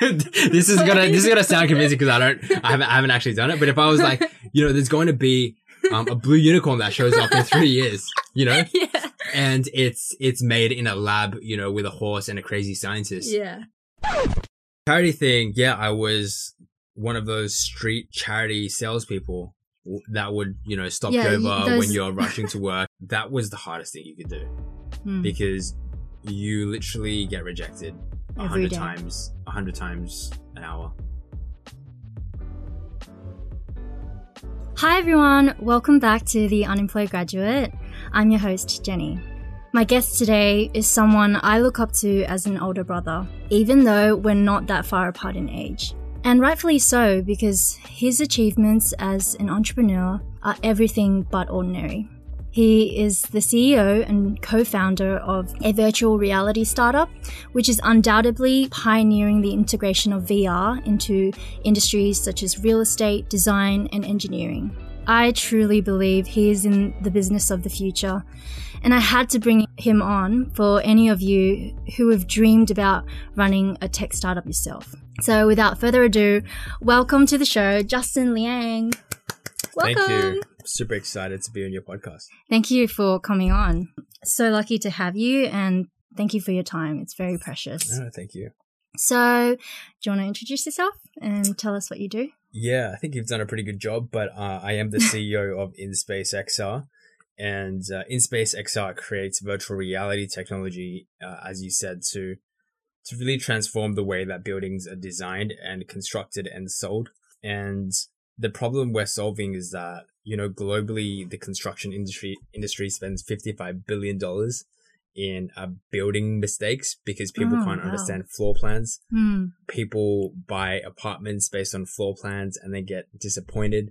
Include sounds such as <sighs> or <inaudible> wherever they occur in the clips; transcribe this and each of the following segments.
<laughs> this is gonna this is gonna sound convincing because I don't I haven't I haven't actually done it. But if I was like, you know, there's going to be um, a blue unicorn that shows up in three years, you know, <laughs> yeah. and it's it's made in a lab, you know, with a horse and a crazy scientist. Yeah. Charity thing, yeah, I was one of those street charity salespeople that would, you know, stop Yeah, you over those- when you're <laughs> rushing to work. That was the hardest thing you could do Hmm. because you literally get rejected hundred times, a hundred times an hour. Hi everyone, welcome back to The Unemployed Graduate. I'm your host, Jenny. My guest today is someone I look up to as an older brother, even though we're not that far apart in age. And rightfully so, because his achievements as an entrepreneur are everything but ordinary. He is the CEO and co founder of a virtual reality startup, which is undoubtedly pioneering the integration of VR into industries such as real estate, design, and engineering. I truly believe he is in the business of the future, and I had to bring him on for any of you who have dreamed about running a tech startup yourself. So, without further ado, welcome to the show, Justin Liang. Welcome. Thank you. Super excited to be on your podcast. Thank you for coming on. So lucky to have you and thank you for your time. It's very precious. No, thank you. So, do you want to introduce yourself and tell us what you do? Yeah, I think you've done a pretty good job, but uh, I am the <laughs> CEO of InSpace XR. And uh, InSpace XR creates virtual reality technology, uh, as you said, to to really transform the way that buildings are designed and constructed and sold. And the problem we're solving is that you know globally the construction industry industry spends fifty five billion dollars in uh, building mistakes because people Oh, can't wow. understand floor plans Hmm. people buy apartments based on floor plans and they get disappointed.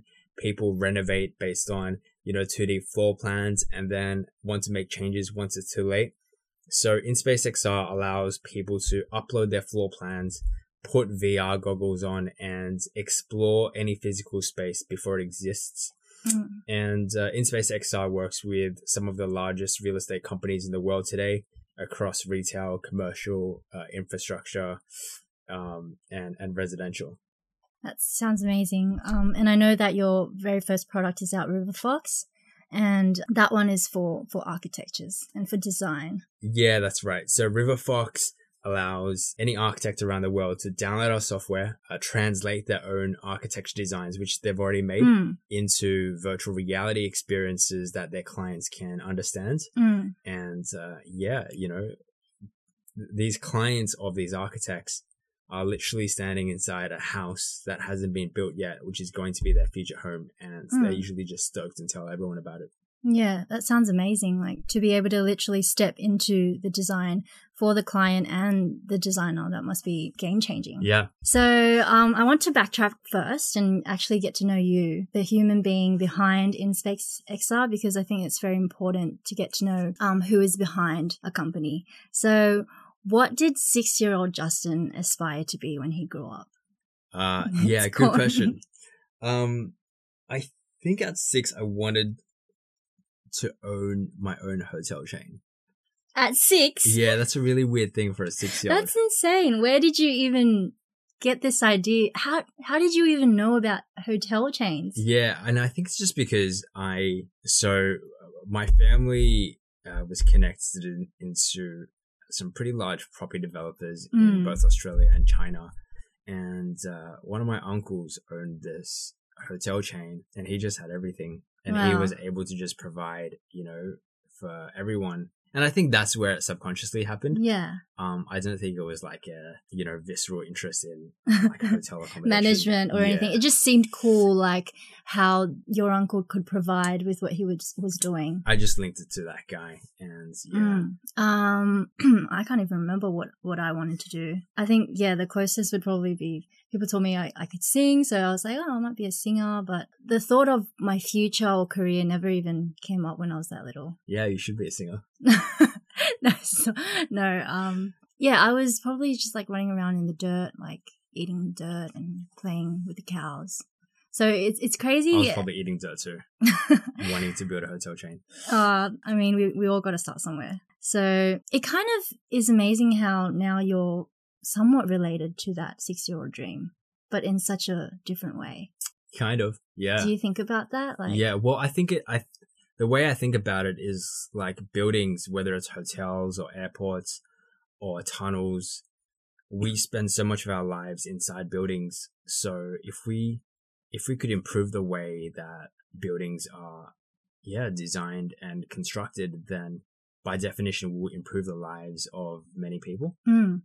People renovate based on, you know, 2D floor plans and then want to make changes once it's too late. So InSpace XR allows people to upload their floor plans, put VR goggles on and explore any physical space before it exists. Mm. And uh, InSpace XR works with some of the largest real estate companies in the world today across retail, commercial, uh, infrastructure, um, and and residential. That sounds amazing. Um, and I know that your very first product is out RiverFox, and that one is for for architectures and for design. Yeah, that's right. So RiverFox allows any architect around the world to download our software, uh, translate their own architecture designs, which they've already made, Hmm. into virtual reality experiences that their clients can understand. Hmm. And uh, yeah, you know, th- these clients of these architects are literally standing inside a house that hasn't been built yet, which is going to be their future home. And they're Mm. usually just stoked and tell everyone about it. Yeah, that sounds amazing. Like to be able to literally step into the design for the client and the designer, that must be game changing. Yeah. So um, I want to backtrack first and actually get to know you, the human being behind InSpace XR, because I think it's very important to get to know um, who is behind a company. So what did six-year-old Justin aspire to be when he grew up? Uh, <laughs> yeah, good question. <laughs> Um, I think at six, I wanted to own my own hotel chain. At six? Yeah, that's a really weird thing for a six year old. That's insane. Where did you even get this idea? How how did you even know about hotel chains? Yeah, and I think it's just because I so my family uh, was connected in, into some pretty large property developers in Mm. both Australia and China, and uh, one of my uncles owned this hotel chain, and he just had everything, and he was able to just provide, you know, for everyone. And I think that's where it subconsciously happened. Yeah. Um, I don't think it was like a you know visceral interest in like <laughs> hotel accommodation Management or anything. It just seemed cool like how your uncle could provide with what he was was doing. I just linked it to that guy, and yeah, Mm. Um, <clears throat> I can't even remember what, what I wanted to do. I think, yeah, the closest would probably be people told me I, I could sing. So I was like, oh, I might be a singer. But the thought of my future or career never even came up when I was that little. <laughs> yeah, you should be a singer. no, so, no. Um, yeah, I was probably just like running around in the dirt, like eating dirt and playing with the cows. So it's it's I crazy. was probably eating dirt too, <laughs> wanting to build a hotel chain. uh, I mean, we we all got to start somewhere. So it kind of is amazing how now you're somewhat related to that six year old dream, but in such a different way. Kind of. Yeah. Do you think about that? Like, yeah. Well, I think it, I, the way I think about it is like buildings, whether it's hotels or airports or tunnels, we spend so much of our lives inside buildings. So if we, if we could improve the way that buildings are, yeah, designed and constructed, then by definition will improve the lives of many people. Mm.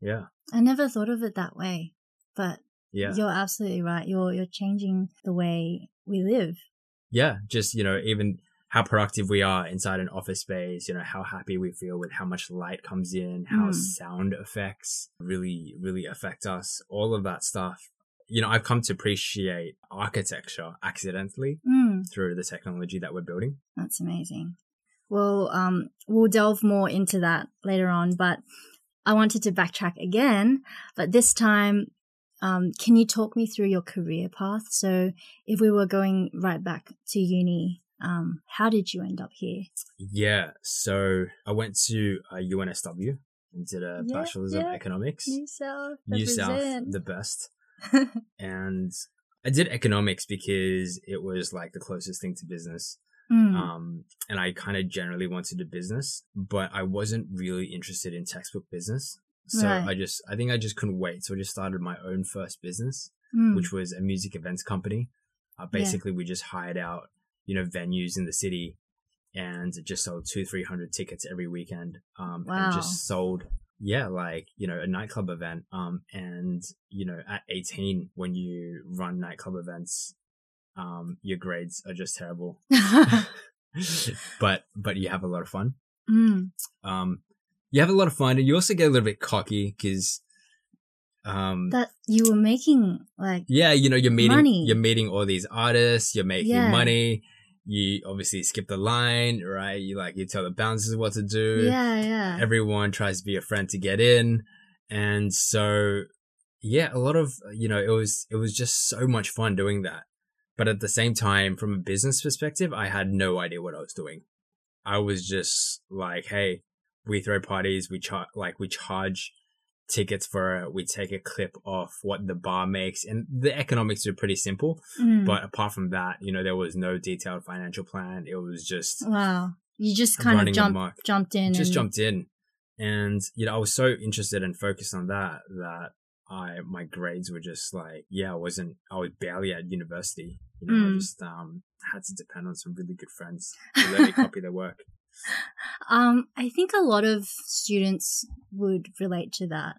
Yeah. I never thought of it that way, but Yeah. you're absolutely right. You're you're changing the way we live. yeah, just, you know, even how productive we are inside an office space, you know, how happy we feel with how much light comes in, how Mm. sound effects really, really affect us, all of that stuff. You know, I've come to appreciate architecture accidentally Mm, through the technology that we're building. that's amazing. Well, um, we'll delve more into that later on, but I wanted to backtrack again. But this time, um, can you talk me through your career path? So, if we were going right back to uni, um, how did you end up here? Yeah. So I went to uh, UNSW and did a Yeah, bachelor's of economics. New South, New South, the best. <laughs> and I did economics because it was like the closest thing to business. Mm, Um, and I kind of generally wanted to do business, but I wasn't really interested in textbook business. So Right. I just, I think I just couldn't wait. So I just started my own first business, mm, which was a music events company. Uh, basically, we just hired out, you know, venues in the city and just sold two, three hundred tickets every weekend. Um, and Wow. just sold, yeah, like, you know, a nightclub event. Um, and, you know, at 18, when you run nightclub events, um, your grades are just terrible. <laughs> <laughs> but, but you have a lot of fun. mm, Um, you have a lot of fun and you also get a little bit cocky because, um, that you were making like yeah, you know, you're meeting, Money. you're meeting all these artists, you're making Yeah. money. You obviously skip the line, right? You like, you tell the bouncers what to do. yeah, yeah. Everyone tries to be a friend to get in. And so, yeah, a lot of, you know, it was, it was just so much fun doing that. But at the same time, from a business perspective, I had no idea what I was doing. I was just like, hey, we throw parties, we charge, like, we charge tickets for it, we take a clip off what the bar makes, and the economics are pretty simple. Mm. But apart from that, you know, there was no detailed financial plan. It was just Wow. You just kind of jumped jumped in just and jumped in and you know i was so interested and focused on that that i my grades were just like yeah i wasn't i was barely at university you know i Mm. just um had to depend on some really good friends to let me copy their work <laughs> <laughs> um I think a lot of students would relate to that.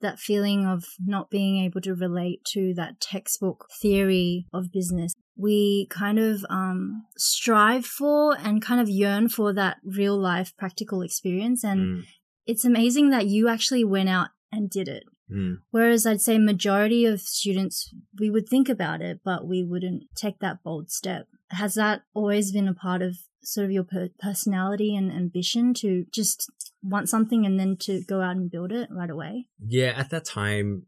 That feeling of not being able to relate to that textbook theory of business. We kind of um, strive for and kind of yearn for that real life practical experience. And Mm, it's amazing that you actually went out and did it. Mm. Whereas I'd say majority of students, we would think about it, but we wouldn't take that bold step. Has that always been a part of sort of your per- personality and ambition to just want something and then to go out and build it right away? yeah at that time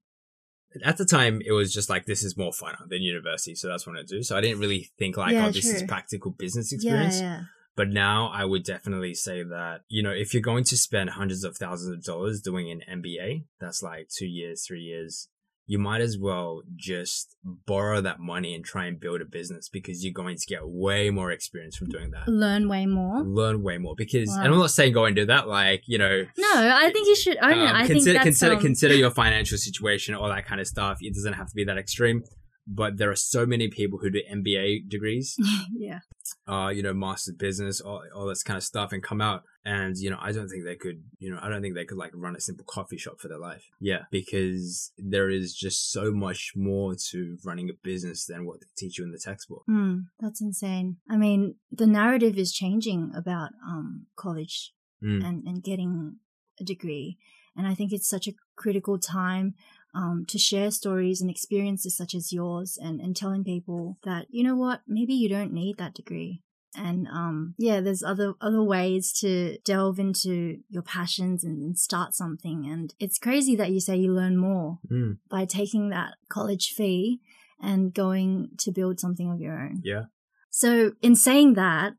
at the time it was just like this is more fun than university so that's what i do so i didn't really think like Yeah, oh this is practical business experience Yeah, yeah. But now I would definitely say that, you know, if you're going to spend hundreds of thousands of dollars doing an MBA, that's like two years, three years, you might as well just borrow that money and try and build a business because you're going to get way more experience from doing that. Learn way more. Learn way more because, Wow. and I'm not saying go and do that, like, you know, No, I think you should own it. um, I consider think that's consider um, consider your financial situation, all that kind of stuff. It doesn't have to be that extreme, but there are so many people who do MBA degrees <laughs> yeah. Uh, you know, master business, all, all this kind of stuff and come out. And, you know, I don't think they could, you know, I don't think they could like run a simple coffee shop for their life. Yeah. Because there is just so much more to running a business than what they teach you in the textbook. Hmm, that's insane. I mean, the narrative is changing about um, college Mm. and, and getting a degree. And I think it's such a critical time um, to share stories and experiences such as yours and, and telling people that, you know what, maybe you don't need that degree. And um, yeah, there's other other ways to delve into your passions and, and start something. And it's crazy that you say you learn more Mm. by taking that college fee and going to build something of your own. Yeah. So, in saying that,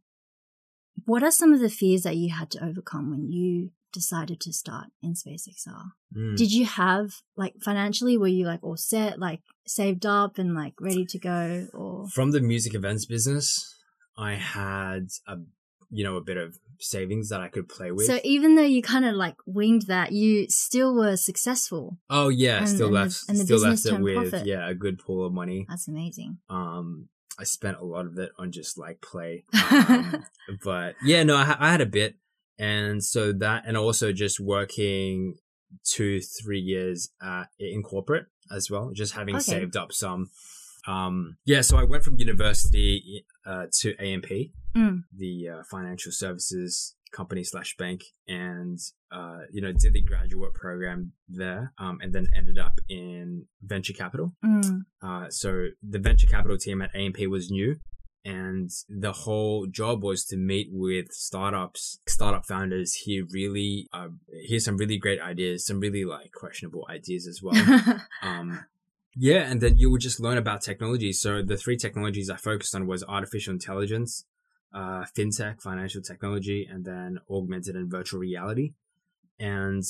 what are some of the fears that you had to overcome when you decided to start InSpace XR? Mm. Did you have like financially were you like all set, like saved up and like ready to go or From the music events business, I had a you know a bit of savings that I could play with. So even though you kind of like winged that, you still were successful. oh yeah, and- still and the- left and the still business left it with profit. yeah a good pool of money. That's amazing. Um, I spent a lot of it on just like play. <laughs> Um, but yeah, no, I, I had a bit, and so that, and also just working two, three years at in corporate as well, just having Okay. saved up some. Um, yeah, so I went from university uh, to AMP, Mm. the uh, financial services company slash bank, and uh, you know did the graduate program there, um, and then ended up in venture capital. Mm. Uh, so the venture capital team at AMP was new and the whole job was to meet with startups, startup founders, hear really, uh, hear some really great ideas, some really like questionable ideas as well. <laughs> um, yeah. And then you would just learn about technology. So the three technologies I focused on was artificial intelligence, uh, fintech, financial technology, and then augmented and virtual reality. And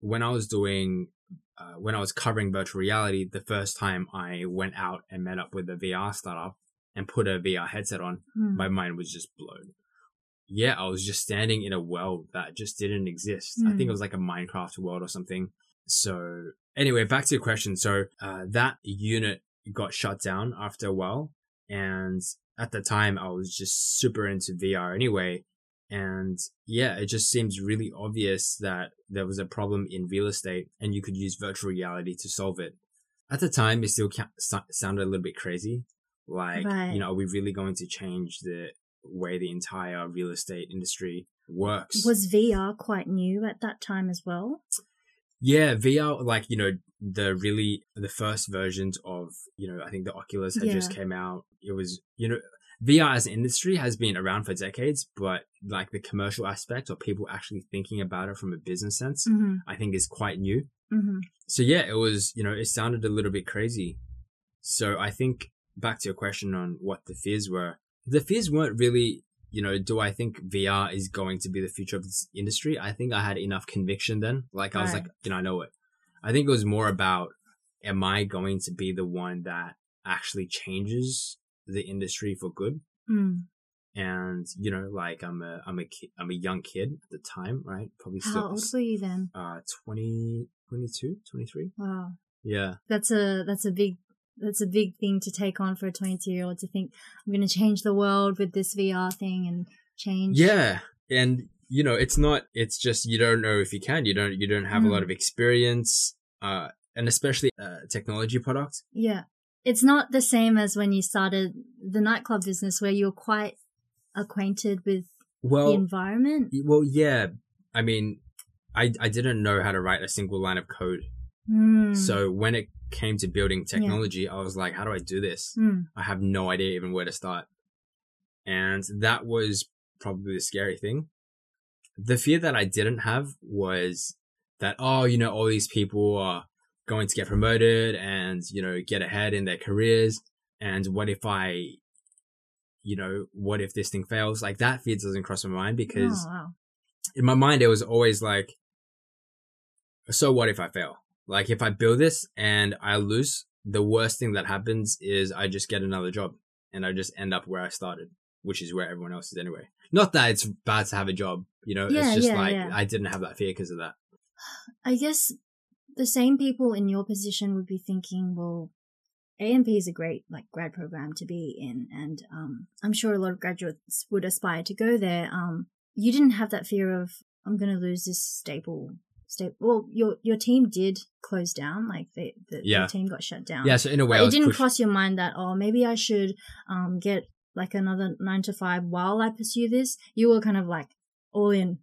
when I was doing uh, when I was covering virtual reality, the first time I went out and met up with a VR startup and put a VR headset on, Mm. my mind was just blown. Yeah, I was just standing in a world that just didn't exist. I think Mm. it was like a Minecraft world or something. So anyway, back to your question. So uh, that unit got shut down after a while, and at the time I was just super into VR anyway. And yeah, it just seems really obvious that there was a problem in real estate and you could use virtual reality to solve it. At the time, it still ca- sounded a little bit crazy. Like, Right. you know, are we really going to change the way the entire real estate industry works? Was VR quite new at that time as well? Yeah, VR, like, you know, the really, the first versions of, you know, I think the Oculus had just came out. It was, you know, VR as an industry has been around for decades, but like the commercial aspect or people actually thinking about it from a business sense, Mm-hmm. I think is quite new. Mm-hmm. So yeah, it was, you know, it sounded a little bit crazy. So I think back to your question on what the fears were, the fears weren't really, you know, do I think VR is going to be the future of this industry? I think I had enough conviction then. Like I was Right. like, you know, I know it. I think it was more about, am I going to be the one that actually changes the industry for good? Mm. And, you know, like I'm a, I'm a kid, I'm a young kid at the time, right? Probably How still, old were you then? uh, 20, 22, 23. Wow, Yeah. that's a that's a big that's a big thing to take on for a 22 year old to think I'm going to change the world with this VR thing and change. Yeah, and you know, it's not. It's just you don't know if you can. You don't. You don't have a lot Mm. of experience, uh, and especially uh, technology product. Yeah. It's not the same as when you started the nightclub business where you're quite acquainted with well, the environment. well, yeah. I mean, I I didn't know how to write a single line of code. Mm. So when it came to building technology, I was like, how do I do this? Mm. I have no idea even where to start. And that was probably the scary thing. The fear that I didn't have was that, oh, you know, all these people are going to get promoted and, you know, get ahead in their careers. And what if I, you know, what if this thing fails? Like that fear doesn't cross my mind because oh, wow. in my mind, it was always like, so what if I fail? Like if I build this and I lose, the worst thing that happens is I just get another job and I just end up where I started, which is where everyone else is anyway. Not that it's bad to have a job, you know, Yeah, it's just yeah, like yeah. I didn't have that fear because of that. I guess the same people in your position would be thinking, well, AMP is a great like grad program to be in, and um, I'm sure a lot of graduates would aspire to go there. Um, you didn't have that fear of I'm going to lose this staple. Well, your your team did close down. Like the the, Yeah. the team got shut down. Yeah, so in a way, it didn't pushed- cross your mind that oh maybe I should um get like another nine to five while I pursue this. You were kind of like all in.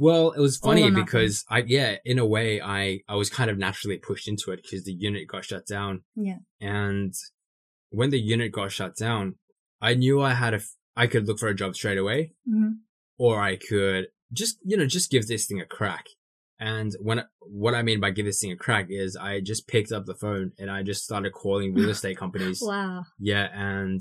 Well, it was funny because I, yeah, in a way, I, I was kind of naturally pushed into it because the unit got shut down. Yeah. And when the unit got shut down, I knew I had a I could look for a job straight away hmm or I could just, you know, just give this thing a crack. And when, what I mean by give this thing a crack is I just picked up the phone and I just started calling real <laughs> estate companies. Wow. Yeah. And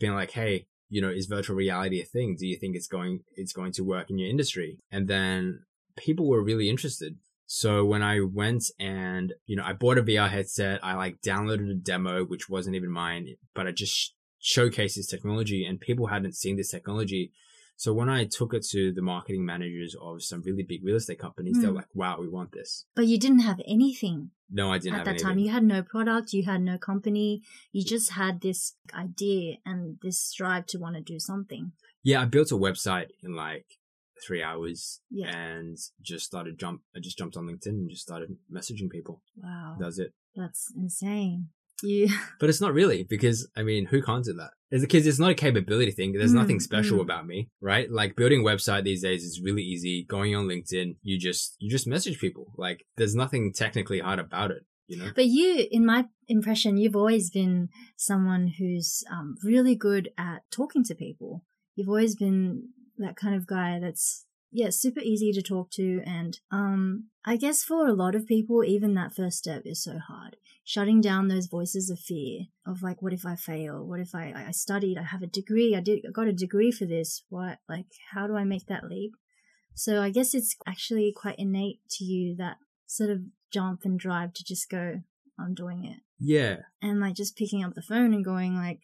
being like, Hey, you know, is virtual reality a thing? Do you think it's going, it's going to work in your industry? And then people were really interested. So when I went and, you know, I bought a VR headset, I like downloaded a demo, which wasn't even mine, but I just showcased this technology and people hadn't seen this technology. So when I took it to the marketing managers of some really big real estate companies, mm. they're like, wow, we want this. But you didn't have anything. No, I didn't at that anything. time. You had no product, you had no company, you just had this idea and this strive to want to do something. Yeah, I built a website in like three hours yeah. and just started jump I just jumped on LinkedIn and just started messaging people. Wow. Does it. That's insane. You <laughs> But it's not really because I mean who can't do that? Because it's not a capability thing. There's mm, nothing special mm. about me, right? Like building website these days is really easy. Going on LinkedIn, you just you just message people. Like there's nothing technically hard about it. You know? But you, in my impression, you've always been someone who's um, really good at talking to people. You've always been that kind of guy that's yeah, super easy to talk to and um I guess for a lot of people even that first step is so hard. Shutting down those voices of fear of like what if I fail? What if I I studied, I have a degree, I did I got a degree for this. What like how do I make that leap? So I guess it's actually quite innate to you that sort of jump and drive to just go I'm doing it. Yeah. And like just picking up the phone and going like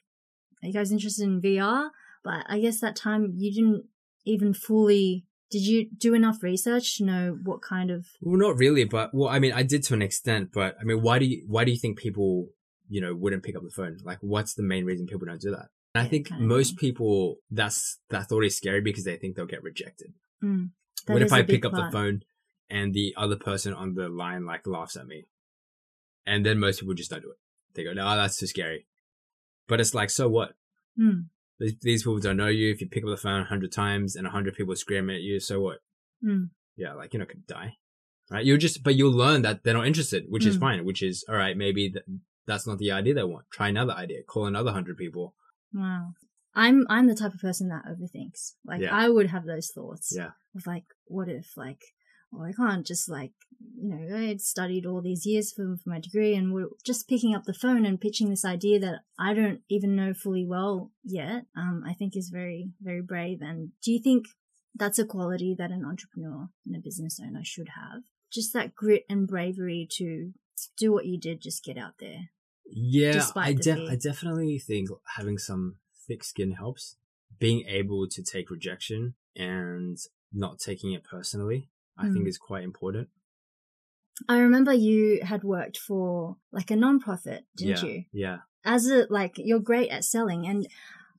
are you guys interested in VR? But I guess that time you didn't even fully did you do enough research to know what kind of well not really but well i mean i did to an extent but i mean why do you why do you think people you know wouldn't pick up the phone? Like what's the main reason people don't do that? And yeah, i think most people that's that thought is scary because they think they'll get rejected. Mm, what if i pick up part. the phone and the other person on the line like laughs at me? And then most people just don't do it. They go no that's too scary. But it's like so what? Mm. These, people don't know you. If you pick up the phone a hundred times and a hundred people scream at you, so what? Mm. Yeah, like you're not gonna die, right? You'll just, but you'll learn that they're not interested, which mm. is hmm. fine. Which is all right. Maybe th- that's not the idea they want. Try another idea. Call another hundred people. Wow. I'm I'm the type of person that overthinks. Like yeah. I would have those thoughts. Yeah. Of like, what if like well, I can't just like, you know, I had studied all these years for, for my degree and we're just picking up the phone and pitching this idea that I don't even know fully well yet, um, I think is very, very brave. And do you think that's a quality that an entrepreneur and a business owner should have? Just that grit and bravery to do what you did, just get out there. Yeah, I, de- I definitely think having some thick skin helps. Being able to take rejection and not taking it personally I mm. think is quite important. I remember you had worked for like a nonprofit, didn't yeah, you? Yeah. As a like you're great at selling and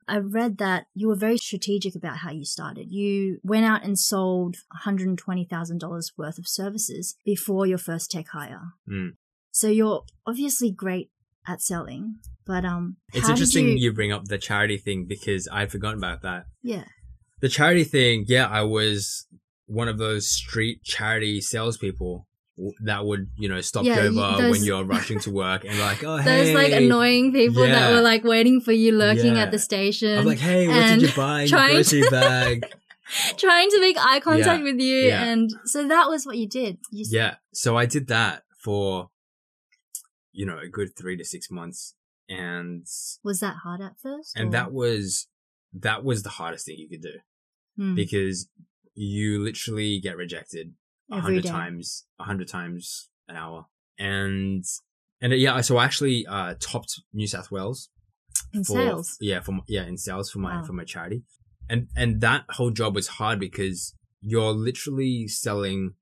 I read that you were very strategic about how you started. You went out and sold $120,000 worth of services before your first tech hire. Mm. So you're obviously great at selling, but um It's interesting you... you bring up the charity thing because I'd forgotten about that. Yeah. The charity thing, yeah, I was one of those street charity salespeople that would you know stop yeah, you over those, when you're rushing to work and like oh hey <laughs> those like annoying people yeah. that were like waiting for you lurking yeah. at the station. I'm like hey what did you buy in your grocery bag? <laughs> trying to make eye contact with you and so that was what you did. You yeah, so I did that for you know a good three to six months and was that hard at first? And or? that was that was the hardest thing you could do hmm. because you literally get rejected a hundred times, a hundred times an hour. And, and uh, yeah, so I actually, uh, topped New South Wales. In for, sales? Yeah, for, yeah, in sales for my, wow. for my charity. And, and that whole job was hard because you're literally selling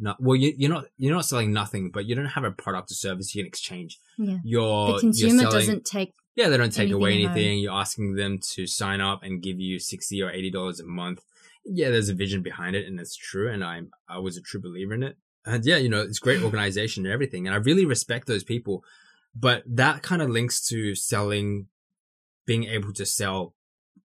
not well you, are not you're not selling nothing but you don't have a product or service you can exchange yeah you're the consumer you're selling, doesn't take yeah they don't take anything away anything you're asking them to sign up and give you 60 or 80 dollars a month yeah, there's a vision behind it and it's true. And I'm, I was a true believer in it. And yeah, you know, it's great <laughs> organization and everything. And I really respect those people. But that kind of links to selling, being able to sell,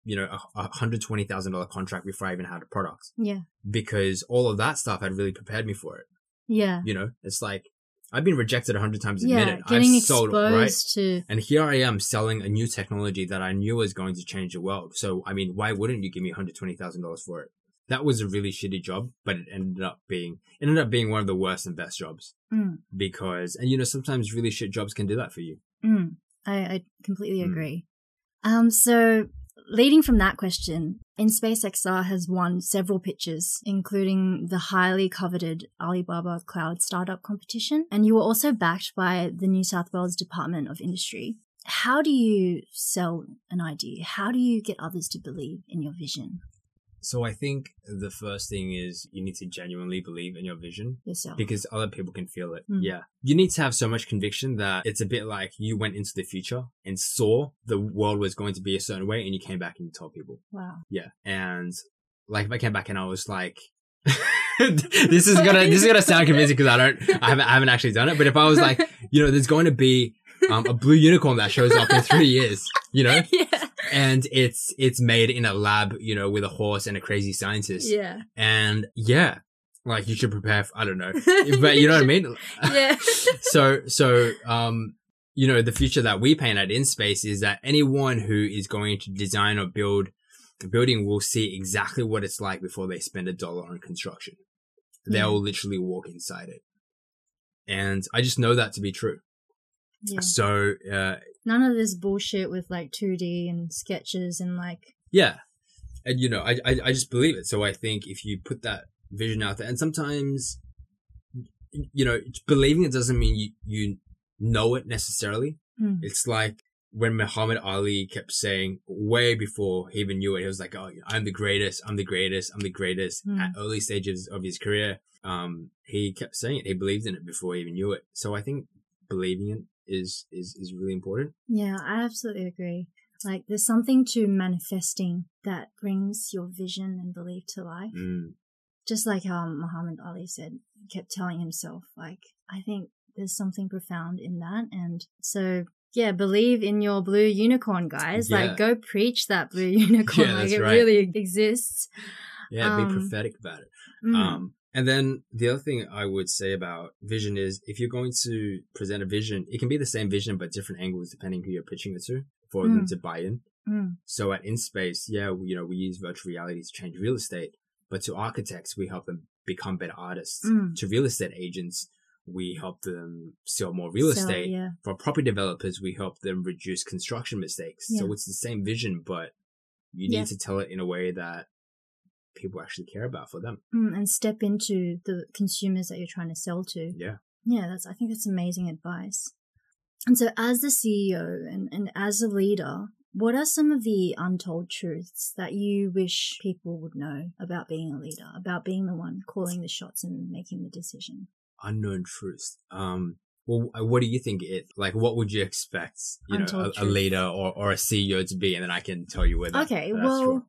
you know, a, a hundred twenty thousand dollar contract before I even had a product. Yeah. Because all of that stuff had really prepared me for it. Yeah. You know, it's like I've been rejected a hundred times a yeah, minute. Getting I've sold right, to... and here I am selling a new technology that I knew was going to change the world. So I mean, why wouldn't you give me hundred twenty thousand dollars for it? That was a really shitty job, but it ended up being ended up being one of the worst and best jobs mm. because and you know sometimes really shit jobs can do that for you. Mm. I, I completely mm. agree. Um, so leading from that question, InSpace XR has won several pitches, including the highly coveted Alibaba Cloud Startup Competition, and you were also backed by the New South Wales Department of Industry. How do you sell an idea? How do you get others to believe in your vision? So I think the first thing is you need to genuinely believe in your vision Yourself. because other people can feel it. Mm. Yeah. You need to have so much conviction that it's a bit like you went into the future and saw the world was going to be a certain way and you came back and you told people. wow. Yeah. And like if I came back and I was like <laughs> this is gonna this is gonna sound convincing because I don't I haven't I haven't actually done it. But if I was like, you know, there's going to be um, a blue unicorn that shows up in three years, you know, <laughs> yeah. And it's it's made in a lab, you know, with a horse and a crazy scientist, Yeah. and yeah, like you should prepare. For, I don't know, <laughs> but you know what I mean. yeah. <laughs> so so um you know the future that we paint at InSpace is that anyone who is going to design or build a building will see exactly what it's like before they spend a dollar on construction. They'll literally walk inside it. And I just know that to be true. Yeah. So uh None of this bullshit with like 2D and sketches and like yeah. And you know, I, I I just believe it. So I think if you put that vision out there and sometimes you know, believing it doesn't mean you you know it necessarily. mm, It's like when Muhammad Ali kept saying way before he even knew it, he was like, "Oh, I'm the greatest. I'm the greatest. I'm the greatest." Mm. At early stages of his career, um, he kept saying it. He believed in it before he even knew it. So I think believing it is is is really important. Yeah, I absolutely agree. Like, there's something to manifesting that brings your vision and belief to life. Mm. Just like how Muhammad Ali said, kept telling himself, like, I think there's something profound in that. And so, yeah, believe in your blue unicorn, guys. Yeah. Like, go preach that blue <laughs> unicorn. Yeah, like, it right. really exists. Yeah, be Um, prophetic about it. Mm. Um, and then the other thing I would say about vision is if you're going to present a vision, it can be the same vision but different angles depending who you're pitching it to for them Mm. to buy in. Mm. So at InSpace, yeah, we, you know, we use virtual reality to change real estate, but to architects, we help them become better artists. Mm. To real estate agents, we help them sell more real So, estate. yeah. For property developers, we help them reduce construction mistakes. Yeah. So it's the same vision, but you need Yeah. to tell it in a way that people actually care about for them. Mm, and step into the consumers that you're trying to sell to. Yeah. Yeah, that's I think that's amazing advice. And so as the CEO and, and as a leader, what are some of the untold truths that you wish people would know about being a leader, about being the one calling the shots and making the decision? Unknown truths. Um, well, what do you think it like? What would you expect, you Untold know, a, a leader or, or a CEO to be, and then I can tell you whether. Okay, well, true.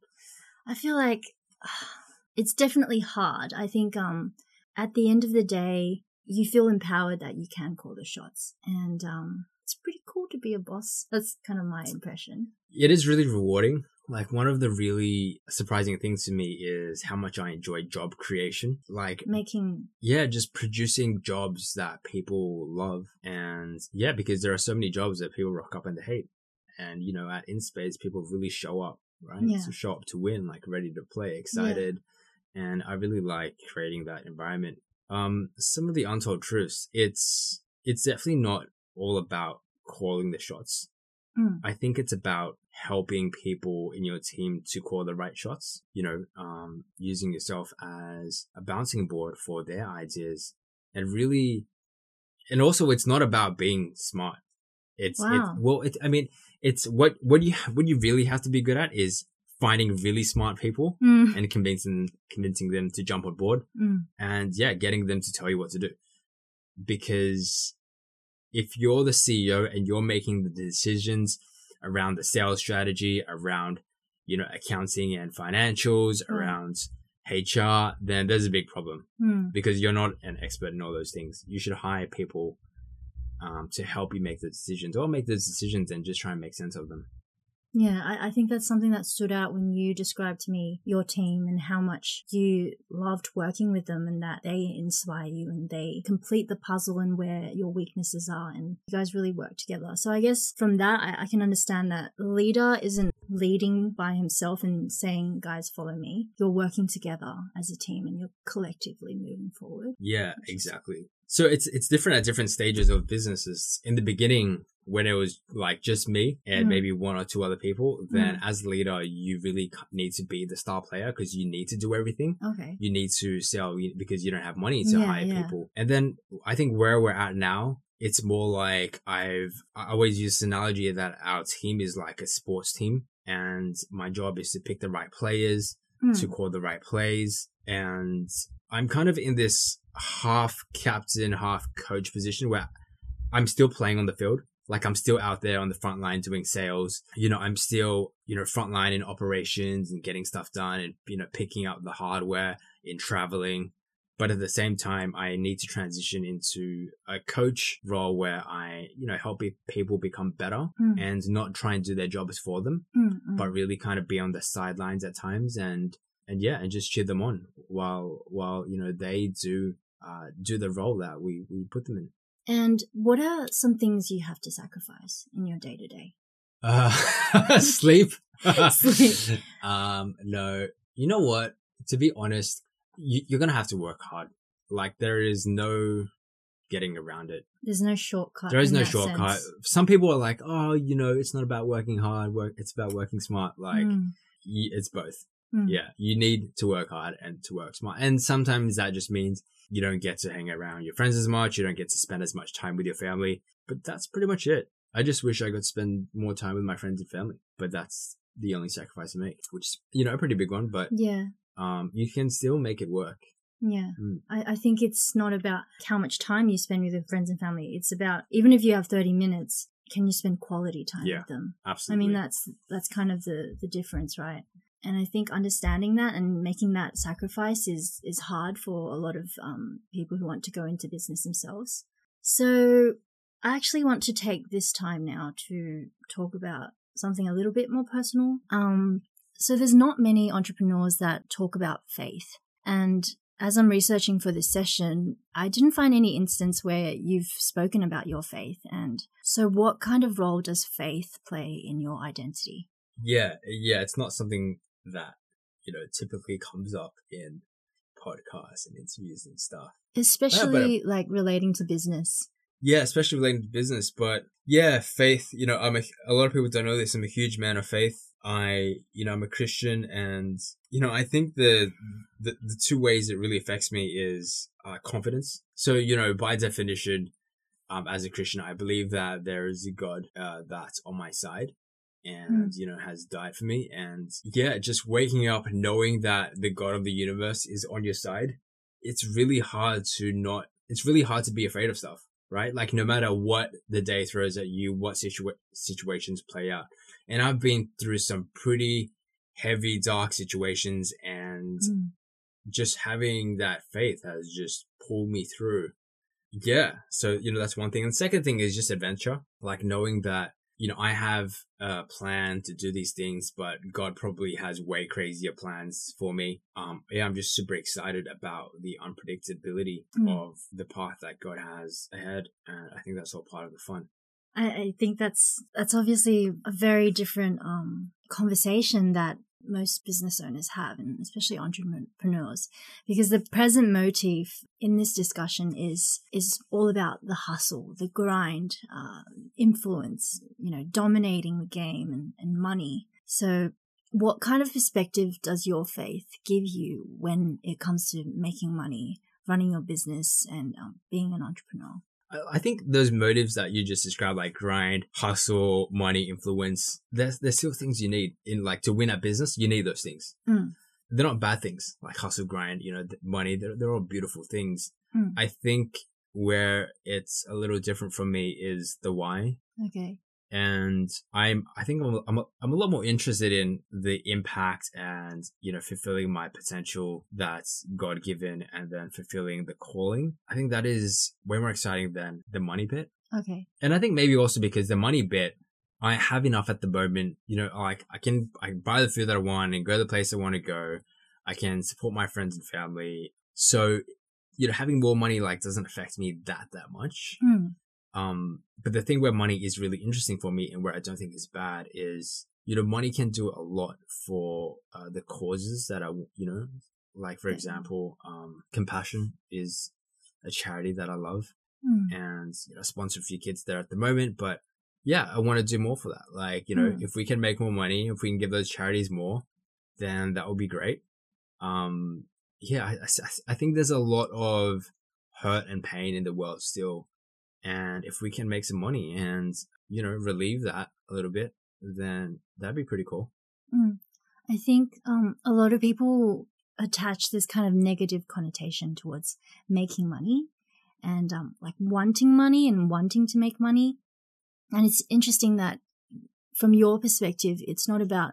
I feel like <sighs> it's definitely hard. I think um at the end of the day, you feel empowered that you can call the shots, and um it's pretty cool to be a boss. That's kind of my impression. it is really rewarding. Like one of the really surprising things to me is how much I enjoy job creation. Like, Making yeah, just producing jobs that people love. And yeah, because there are so many jobs that people rock up and they hate. And, you know, at InSpace, people really show up, right? Yeah. So show up to win, like ready to play, excited. And I really like creating that environment. Um, some of the untold truths, it's, it's definitely not all about calling the shots. Mm. I think it's about helping people in your team to call the right shots, you know, um, using yourself as a bouncing board for their ideas and really, and also it's not about being smart. It's, Wow. it's well, it, I mean, it's what, what you, what you really have to be good at is finding really smart people Mm, and convincing, convincing them to jump on board mm, and yeah, getting them to tell you what to do. Because if you're the CEO and you're making the decisions around the sales strategy, around, you know, accounting and financials, Right. around HR, then there's a big problem mm. because you're not an expert in all those things. You should hire people um, to help you make the decisions or make those decisions and just try and make sense of them. Yeah, I, I think that's something that stood out when you described to me your team and how much you loved working with them and that they inspire you and they complete the puzzle and where your weaknesses are and you guys really work together. So I guess from that, I, I can understand that leader isn't leading by himself and saying, guys, follow me. You're working together as a team and you're collectively moving forward. Yeah, exactly. So it's it's different at different stages of businesses. In the beginning, when it was like just me and Mm. maybe one or two other people, then Mm. as leader, you really need to be the star player because you need to do everything. Okay. You need to sell because you don't have money to Yeah, hire yeah. people. And then I think where we're at now, it's more like I've I always use this analogy that our team is like a sports team, and my job is to pick the right players, Mm. to call the right plays. And I'm kind of in this half captain, half coach position where I'm still playing on the field. Like I'm still out there on the front line doing sales. You know, I'm still, you know, front line in operations and getting stuff done and, you know, picking up the hardware in traveling. But at the same time, I need to transition into a coach role where I, you know, help people become better Mm. and not try and do their jobs for them Mm, mm. but really kind of be on the sidelines at times and and yeah and just cheer them on while while you know they do uh do the role that we we put them in And what are some things you have to sacrifice in your day to day? uh <laughs> sleep <laughs> Sleep. <laughs> um no you know what to be honest you, you're gonna have to work hard like there is no getting around it There's no shortcut. there is no shortcut sense. some people are like oh you know it's not about working hard work it's about working smart like Mm, y- it's both mm. yeah, you need to work hard and to work smart. And sometimes that just means you don't get to hang around your friends as much. You don't get to spend as much time with your family. But that's pretty much it. I just wish I could spend more time with my friends and family. But that's the only sacrifice I make, which is, you know, a pretty big one. But Yeah. um, you can still make it work. Yeah. Mm. I, I think it's not about how much time you spend with your friends and family. It's about even if you have 30 minutes, can you spend quality time Yeah. with them? Absolutely. I mean, that's that's kind of the the difference, right? And I think understanding that and making that sacrifice is is hard for a lot of um, people who want to go into business themselves. So I actually want to take this time now to talk about something a little bit more personal. Um, so there's not many entrepreneurs that talk about faith, and as I'm researching for this session, I didn't find any instance where you've spoken about your faith. And so, what kind of role does faith play in your identity? yeah, yeah, it's not something that, you know, typically comes up in podcasts and interviews and stuff. Especially like relating to business. Yeah, especially relating to business. But yeah, faith, you know, I'm a, a lot of people don't know this. I'm a huge man of faith. I, you know, I'm a Christian and, you know, I think the, the, the two ways it really affects me is uh, confidence. So, you know, by definition, um, as a Christian, I believe that there is a God, uh, that's on my side and, you know, has died for me. And yeah, just waking up knowing that the God of the universe is on your side. It's really hard to not, it's really hard to be afraid of stuff right? Like no matter what the day throws at you, what situa- situations play out. And I've been through some pretty heavy, dark situations and Mm. just having that faith has just pulled me through. Yeah. So, you know, that's one thing. And second thing is just adventure, like knowing that, you know, I have a plan to do these things, but God probably has way crazier plans for me. Um, yeah, I'm just super excited about the unpredictability Mm. of the path that God has ahead. And I think that's all part of the fun. I, I think that's that's obviously a very different um, conversation that most business owners have, and especially entrepreneurs, because the present motif in this discussion is is all about the hustle, the grind, uh, influence, you know, dominating the game and, and money. So, what kind of perspective does your faith give you when it comes to making money, running your business, and um, being an entrepreneur? I- think those motives that you just described, like grind, hustle, money, influence, there's, there's still things you need in like to win at business. You need those things. Mm. They're not bad things like hustle, grind, you know, money. They're, they're all beautiful things. Mm. I think where it's a little different from me is the why. Okay. And I'm, I think I'm, I'm, a, I'm a lot more interested in the impact and, you know, fulfilling my potential that's God given and then fulfilling the calling. I think that is way more exciting than the money bit. Okay. And I think maybe also because the money bit, I have enough at the moment, you know, like I can, I can buy the food that I want and go to the place I want to go. I can support my friends and family. So, you know, having more money like doesn't affect me that, that much. Hmm. Um, but the thing where money is really interesting for me and where I don't think is bad is, you know, money can do a lot for uh, the causes that I, you know, like for example, um, compassion is a charity that I love Hmm. and, you know, sponsor a few kids there at the moment, but yeah, I want to do more for that. Like, you know, Mm. if we can make more money, if we can give those charities more, then that would be great. Um, yeah, I, I, I think there's a lot of hurt and pain in the world still. And if we can make some money and, you know, relieve that a little bit, then that'd be pretty cool. I think um, a lot of people attach this kind of negative connotation towards making money and um, like wanting money and wanting to make money. And it's interesting that from your perspective, it's not about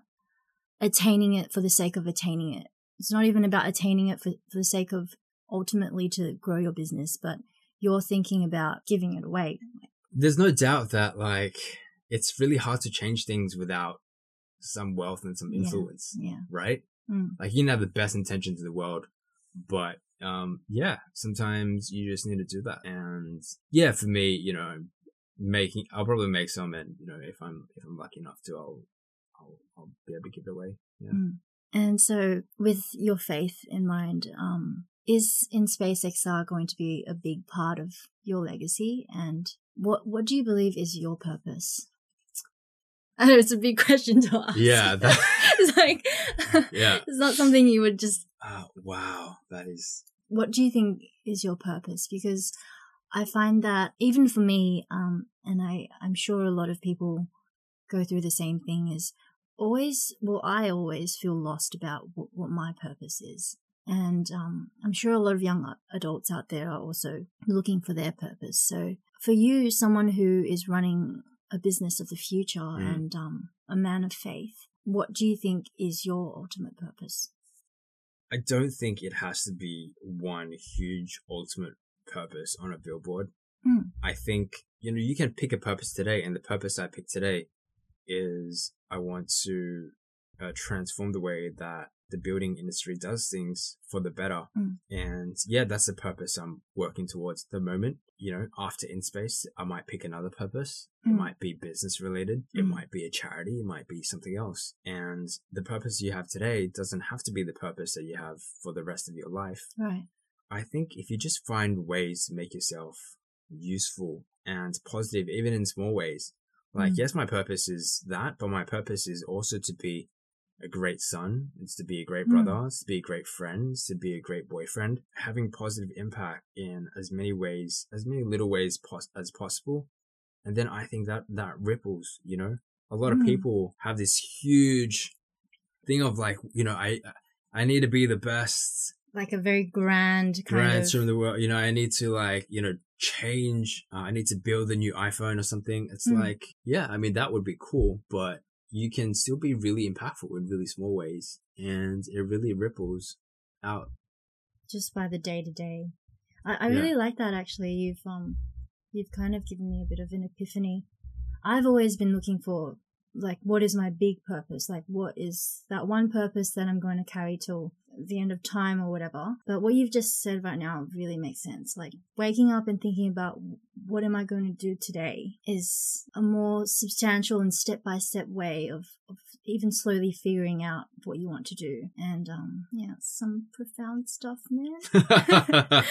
attaining it for the sake of attaining it. It's not even about attaining it for, for the sake of ultimately to grow your business, but you're thinking about giving it away. There's no doubt that like it's really hard to change things without some wealth and some Yeah. influence, Yeah. right? Mm. Like you can have the best intentions in the world, but um, yeah, sometimes you just need to do that. And yeah, for me, you know, making I'll probably make some, and you know, if I'm if I'm lucky enough to, I'll I'll, I'll be able to give it away. Yeah. Mm. And so, with your faith in mind, um, is InSpace XR going to be a big part of your legacy? And what what do you believe is your purpose? <laughs> I know it's a big question to ask. Yeah, <laughs> that- it's like Yeah. <laughs> it's not something you would just. Uh, wow, that is What do you think is your purpose? Because I find that even for me, um, and I I'm sure a lot of people go through the same thing is always well i always feel lost about what, what my purpose is and um, i'm sure a lot of young adults out there are also looking for their purpose so for you someone who is running a business of the future Mm. and um, a man of faith what do you think is your ultimate purpose I don't think it has to be one huge ultimate purpose on a billboard. Hmm. I think, you know, you can pick a purpose today and the purpose I picked today is I want to uh, transform the way that the building industry does things for the better. Mm. And yeah, that's the purpose I'm working towards at the moment. You know, after InSpace, I might pick another purpose. It Mm. might be business related. It Mm. might be a charity. It might be something else. And the purpose you have today doesn't have to be the purpose that you have for the rest of your life. right I think if you just find ways to make yourself useful and positive, even in small ways, like, Mm. yes, my purpose is that, but my purpose is also to be a great son. It's to be a great Mm. brother. It's to be a great friend. It's to be a great boyfriend. Having positive impact in as many ways, as many little ways pos- as possible. And then I think that that ripples, you know, a lot of Mm. people have this huge thing of like, you know, I, I need to be the best like a very grand kind brands of from the world. You know, I need to like, you know, change. Uh, I need to build a new iPhone or something. It's Mm. like, yeah, I mean, that would be cool, but you can still be really impactful in really small ways and it really ripples out. just by the day to day. I, I Yeah. really like that actually. You've um you've kind of given me a bit of an epiphany. I've always been looking for like what is my big purpose? Like what is that one purpose that I'm going to carry till the end of time or whatever. But what you've just said right now really makes sense. Like waking up and thinking about what am I going to do today is a more substantial and step by step way of, of even slowly figuring out what you want to do. And um yeah, some profound stuff, man. <laughs>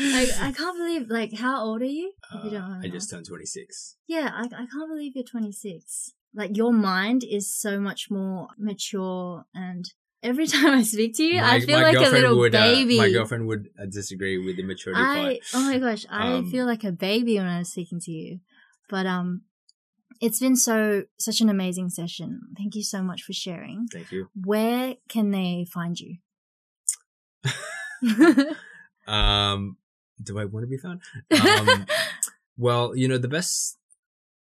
I, I can't believe like how old are you? If you don't Uh, I just turned 26. Yeah, I, I can't believe you're 26. Like your mind is so much more mature and every <laughs> time I speak to you, I feel like a little would, uh, baby. my girlfriend would uh, disagree with the maturity I part. oh my gosh, I Um, feel like a baby when I was speaking to you. But um it's been so such an amazing session. Thank you so much for sharing. Thank you. Where can they find you? <laughs> <laughs> Um, do I want to be found? Um, Well, you know, the best,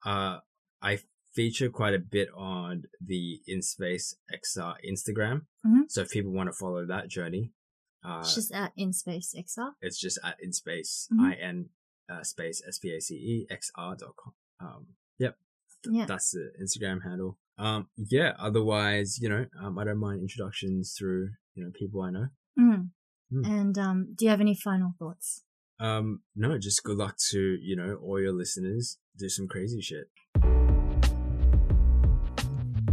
uh, I feature quite a bit on the InSpace XR Instagram. Mhm. So if people want to follow that journey, uh, it's just at InSpace XR. it's just at InSpace, Mhm. I-N, uh, space S-P-A-C-E, X-R dot com. Um, yep. Th- Yeah. That's the Instagram handle. Um, yeah, otherwise, you know, um, I don't mind introductions through, you know, people I know. Mm. Mm. And um, do you have any final thoughts? Um, no, just good luck to, you know, all your listeners. Do some crazy shit.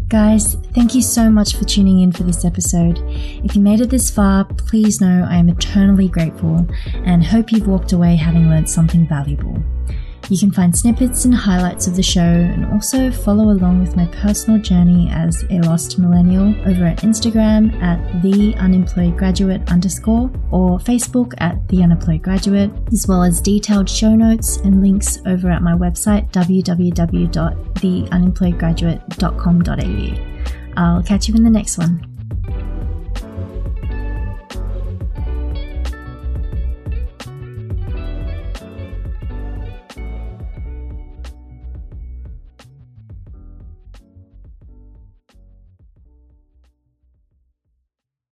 Guys, thank you so much for tuning in for this episode. If you made it this far, please know I am eternally grateful and hope you've walked away having learned something valuable. You can find snippets and highlights of the show and also follow along with my personal journey as a lost millennial over at Instagram at the unemployed graduate underscore or Facebook at the unemployed graduate, as well as detailed show notes and links over at my website www.theunemployedgraduate.com.au. I'll catch you in the next one.